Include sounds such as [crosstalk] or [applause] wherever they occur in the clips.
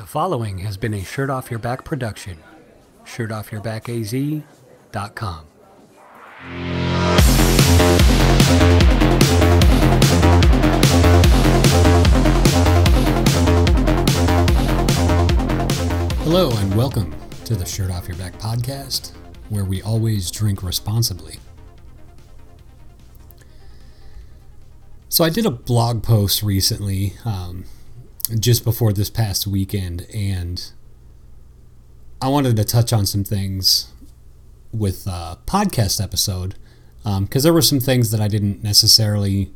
The following has been a Shirt Off Your Back production. ShirtOffYourBackAZ.com. Hello and welcome to the Shirt Off Your Back podcast, where we always drink responsibly. So I did a blog post recently, um, just before this past weekend, and I wanted to touch on some things with a podcast episode because um, there were some things that I didn't necessarily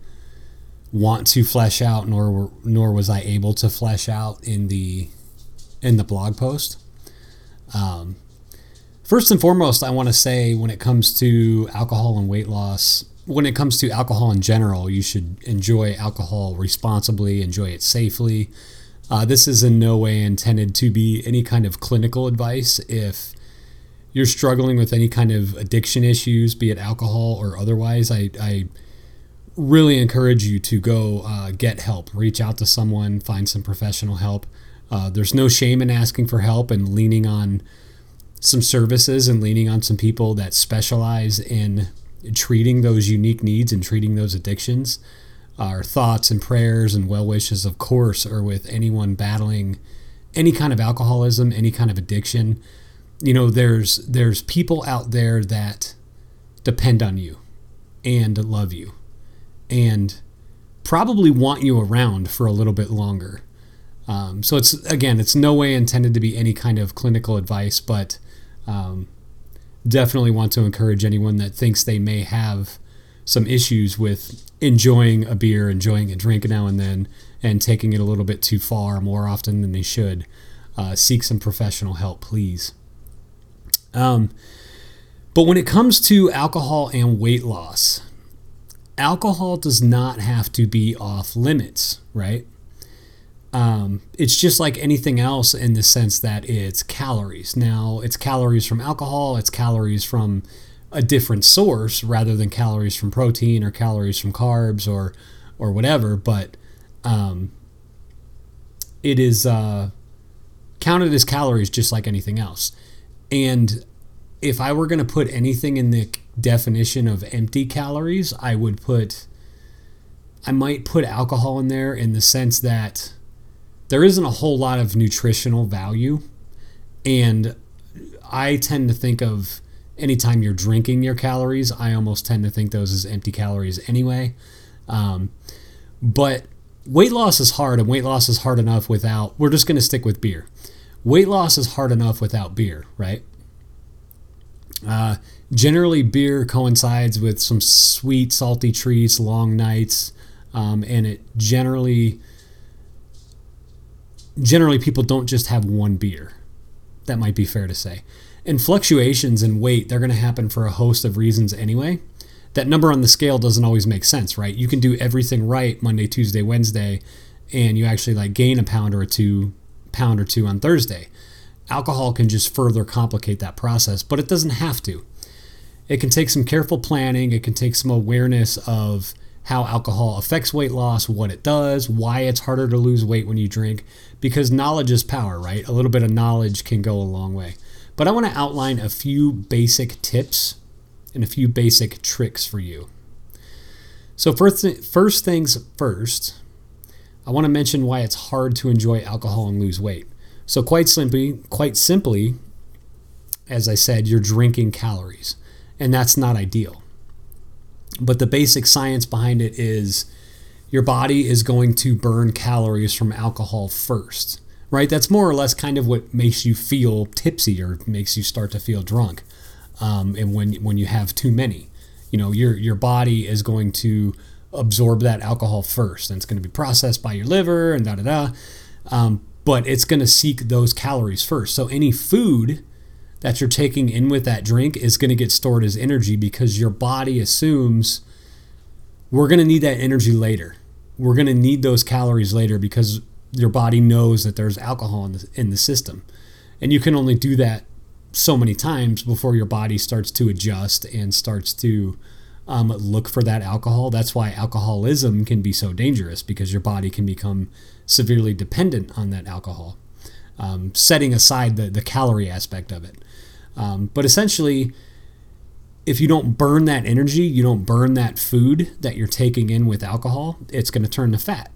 want to flesh out, nor nor was I able to flesh out in the in the blog post. Um, first and foremost, I want to say when it comes to alcohol and weight loss, when it comes to alcohol in general, you should enjoy alcohol responsibly, enjoy it safely. Uh, this is in no way intended to be any kind of clinical advice. If you're struggling with any kind of addiction issues, be it alcohol or otherwise, I, I really encourage you to go uh, get help. Reach out to someone, find some professional help. Uh, there's no shame in asking for help and leaning on some services and leaning on some people that specialize in treating those unique needs and treating those addictions. Our thoughts and prayers and well wishes, of course, are with anyone battling any kind of alcoholism, any kind of addiction. You know, there's there's people out there that depend on you and love you and probably want you around for a little bit longer. Um, so it's again, it's no way intended to be any kind of clinical advice, but um, definitely want to encourage anyone that thinks they may have some issues with enjoying a beer, enjoying a drink now and then, and taking it a little bit too far more often than they should. Uh, seek some professional help, please. Um, but when it comes to alcohol and weight loss, alcohol does not have to be off limits, right? Um, it's just like anything else in the sense that it's calories. Now, it's calories from alcohol, it's calories from a different source rather than calories from protein or calories from carbs or or whatever. But um, it is uh, counted as calories just like anything else. And if I were going to put anything in the definition of empty calories, I would put I might put alcohol in there in the sense that there isn't a whole lot of nutritional value. And I tend to think of anytime you're drinking your calories, I almost tend to think those as empty calories anyway. Um, but weight loss is hard, and weight loss is hard enough without, we're just going to stick with beer. Weight loss is hard enough without beer, right? Uh, generally, beer coincides with some sweet, salty treats, long nights, um, and it generally generally people don't just have one beer. That might be fair to say. And fluctuations in weight, they're going to happen for a host of reasons anyway. That number on the scale doesn't always make sense, right? You can do everything right Monday, Tuesday, Wednesday, and you actually like gain a pound or a two, pound or two on Thursday. Alcohol can just further complicate that process, but it doesn't have to. It can take some careful planning, it can take some awareness of how alcohol affects weight loss, what it does, why it's harder to lose weight when you drink, because knowledge is power, right? A little bit of knowledge can go a long way. But I want to outline a few basic tips and a few basic tricks for you. So, first, first things first, I want to mention why it's hard to enjoy alcohol and lose weight. So, quite simply, quite simply, as I said, you're drinking calories, and that's not ideal. But the basic science behind it is your body is going to burn calories from alcohol first, right? That's more or less kind of what makes you feel tipsy or makes you start to feel drunk. Um, and when when you have too many, you know, your your body is going to absorb that alcohol first, and it's going to be processed by your liver and da da da. Um, but it's going to seek those calories first. So any food that you're taking in with that drink is going to get stored as energy because your body assumes we're going to need that energy later. We're going to need those calories later because your body knows that there's alcohol in the, in the system. And you can only do that so many times before your body starts to adjust and starts to um, look for that alcohol. That's why alcoholism can be so dangerous because your body can become severely dependent on that alcohol. um, setting aside the, the calorie aspect of it. Um, but essentially, if you don't burn that energy, you don't burn that food that you're taking in with alcohol, it's going to turn to fat.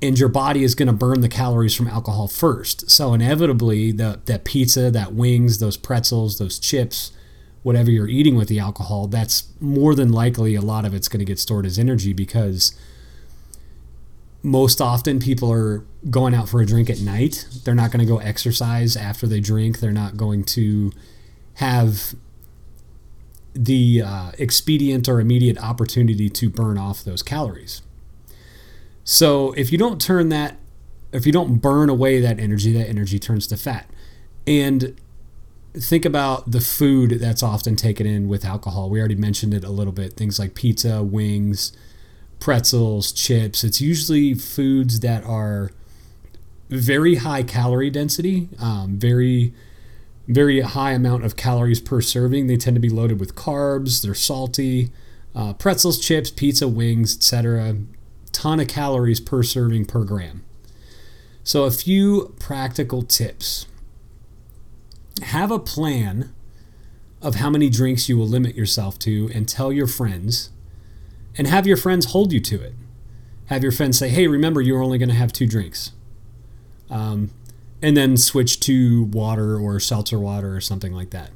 And your body is going to burn the calories from alcohol first. So inevitably, the, that pizza, that wings, those pretzels, those chips, whatever you're eating with the alcohol, that's more than likely a lot of it's going to get stored as energy because most often people are going out for a drink at night. They're not going to go exercise after they drink. They're not going to have the uh, expedient or immediate opportunity to burn off those calories. So if you don't turn that, if you don't burn away that energy, that energy turns to fat. And think about the food that's often taken in with alcohol. We already mentioned it a little bit. Things like pizza, wings, pretzels, chips. It's usually foods that are very high calorie density, um, very very high amount of calories per serving. They tend to be loaded with carbs. They're salty. Uh, pretzels, chips, pizza, wings, etc. Ton of calories per serving per gram. So a few practical tips. Have a plan of how many drinks you will limit yourself to and tell your friends and have your friends hold you to it. Have your friends say, "Hey, remember you're only going to have two drinks." Um, and then switch to water or seltzer water or something like that.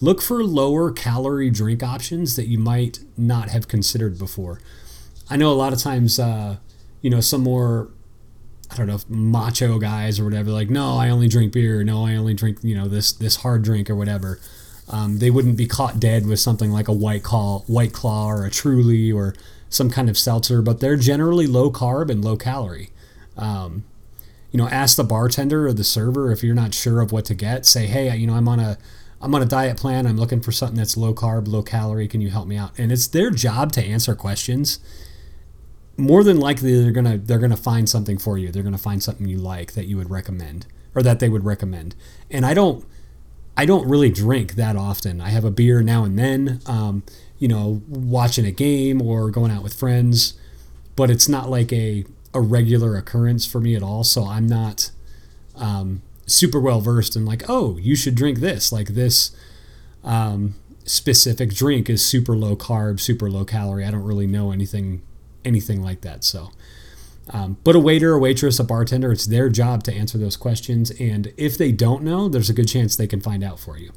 Look for lower calorie drink options that you might not have considered before. I know a lot of times, uh, you know, some more, I don't know, macho guys or whatever, like, no, I only drink beer. No, I only drink, you know, this this hard drink or whatever. Um, they wouldn't be caught dead with something like a white claw, white claw, or a Truly, or some kind of seltzer, but they're generally low carb and low calorie. Um, you know, ask the bartender or the server if you're not sure of what to get. Say, hey, you know, I'm on a I'm on a diet plan. I'm looking for something that's low carb, low calorie. Can you help me out? And it's their job to answer questions. More than likely, they're gonna they're gonna find something for you. They're gonna find something you like that you would recommend or that they would recommend. And I don't I don't really drink that often. I have a beer now and then. Um, you know, watching a game or going out with friends, but it's not like a a regular occurrence for me at all. So I'm not um, super well versed in like, oh, you should drink this. Like this um, specific drink is super low carb, super low calorie. I don't really know anything anything like that. So. Um, but a waiter, a waitress, a bartender, it's their job to answer those questions. And if they don't know, there's a good chance they can find out for you.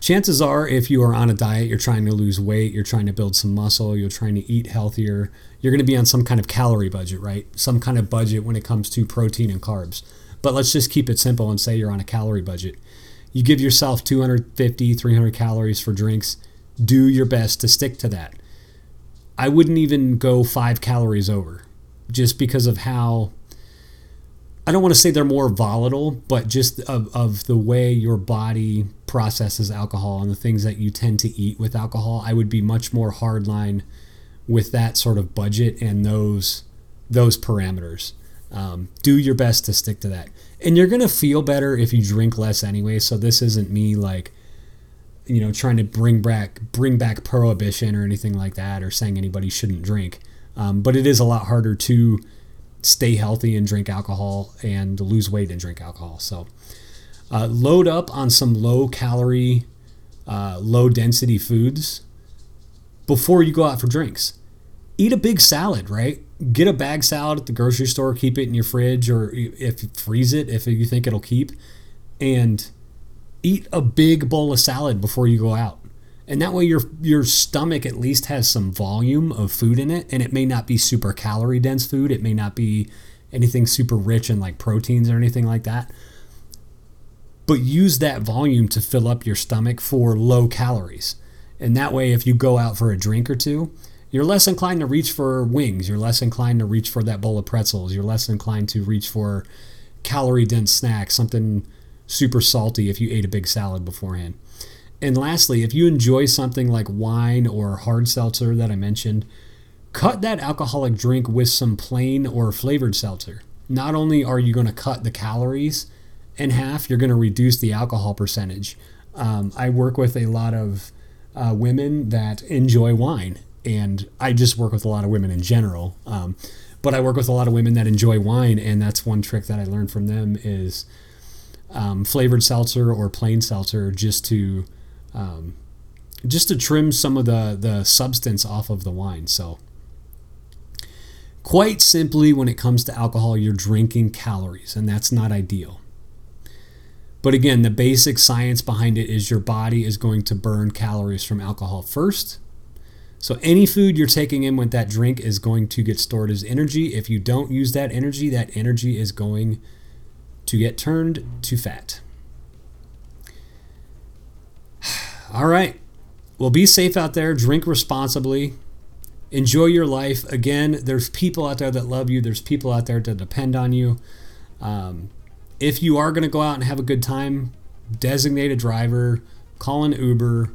Chances are if you are on a diet you're trying to lose weight you're trying to build some muscle you're trying to eat healthier you're going to be on some kind of calorie budget right? Some kind of budget when it comes to protein and carbs. But let's just keep it simple and say you're on a calorie budget. You give yourself 250 300 calories for drinks do your best to stick to that i wouldn't even go five calories over just because of how I don't want to say they're more volatile, but just of, of the way your body processes alcohol and the things that you tend to eat with alcohol, I would be much more hardline with that sort of budget and those those parameters. Um, do your best to stick to that, and you're gonna feel better if you drink less anyway. So this isn't me like, you know, trying to bring back bring back prohibition or anything like that, or saying anybody shouldn't drink. Um, but it is a lot harder to stay healthy and drink alcohol and lose weight and drink alcohol. So uh, load up on some low calorie, uh, low density foods before you go out for drinks. Eat a big salad, right? Get a bag salad at the grocery store, keep it in your fridge, or if freeze it if you think it'll keep, and eat a big bowl of salad before you go out. And that way your your stomach at least has some volume of food in it and it may not be super calorie dense food. It may not be anything super rich in like proteins or anything like that. But use that volume to fill up your stomach for low calories. And that way if you go out for a drink or two you're less inclined to reach for wings. You're less inclined to reach for that bowl of pretzels. You're less inclined to reach for calorie dense snacks something super salty if you ate a big salad beforehand and lastly, if you enjoy something like wine or hard seltzer that I mentioned, cut that alcoholic drink with some plain or flavored seltzer. Not only are you going to cut the calories in half, you're going to reduce the alcohol percentage. Um, I work with a lot of uh, women that enjoy wine, and I just work with a lot of women in general. Um, but I work with a lot of women that enjoy wine, and that's one trick that I learned from them is um, flavored seltzer or plain seltzer, just to um, just to trim some of the the substance off of the wine. So. Quite simply, when it comes to alcohol, you're drinking calories, and that's not ideal. But again, the basic science behind it is your body is going to burn calories from alcohol first. So any food you're taking in with that drink is going to get stored as energy. If you don't use that energy, that energy is going to get turned to fat. [sighs] All right. Well, be safe out there, drink responsibly, enjoy your life. Again, there's people out there that love you, there's people out there that depend on you. Um, if you are going to go out and have a good time, designate a driver, call an Uber,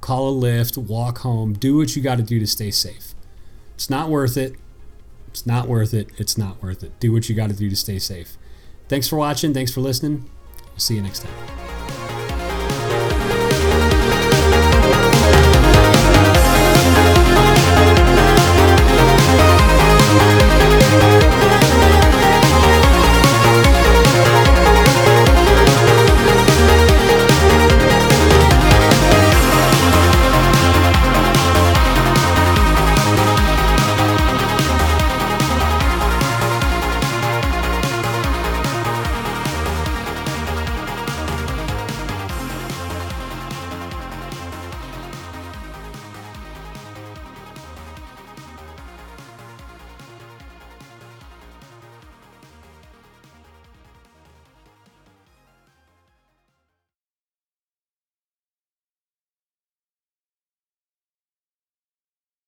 call a Lyft, walk home, do what you got to do to stay safe. It's not worth it. It's not worth it. It's not worth it. Do what you got to do to stay safe. Thanks for watching. Thanks for listening. We'll see you next time.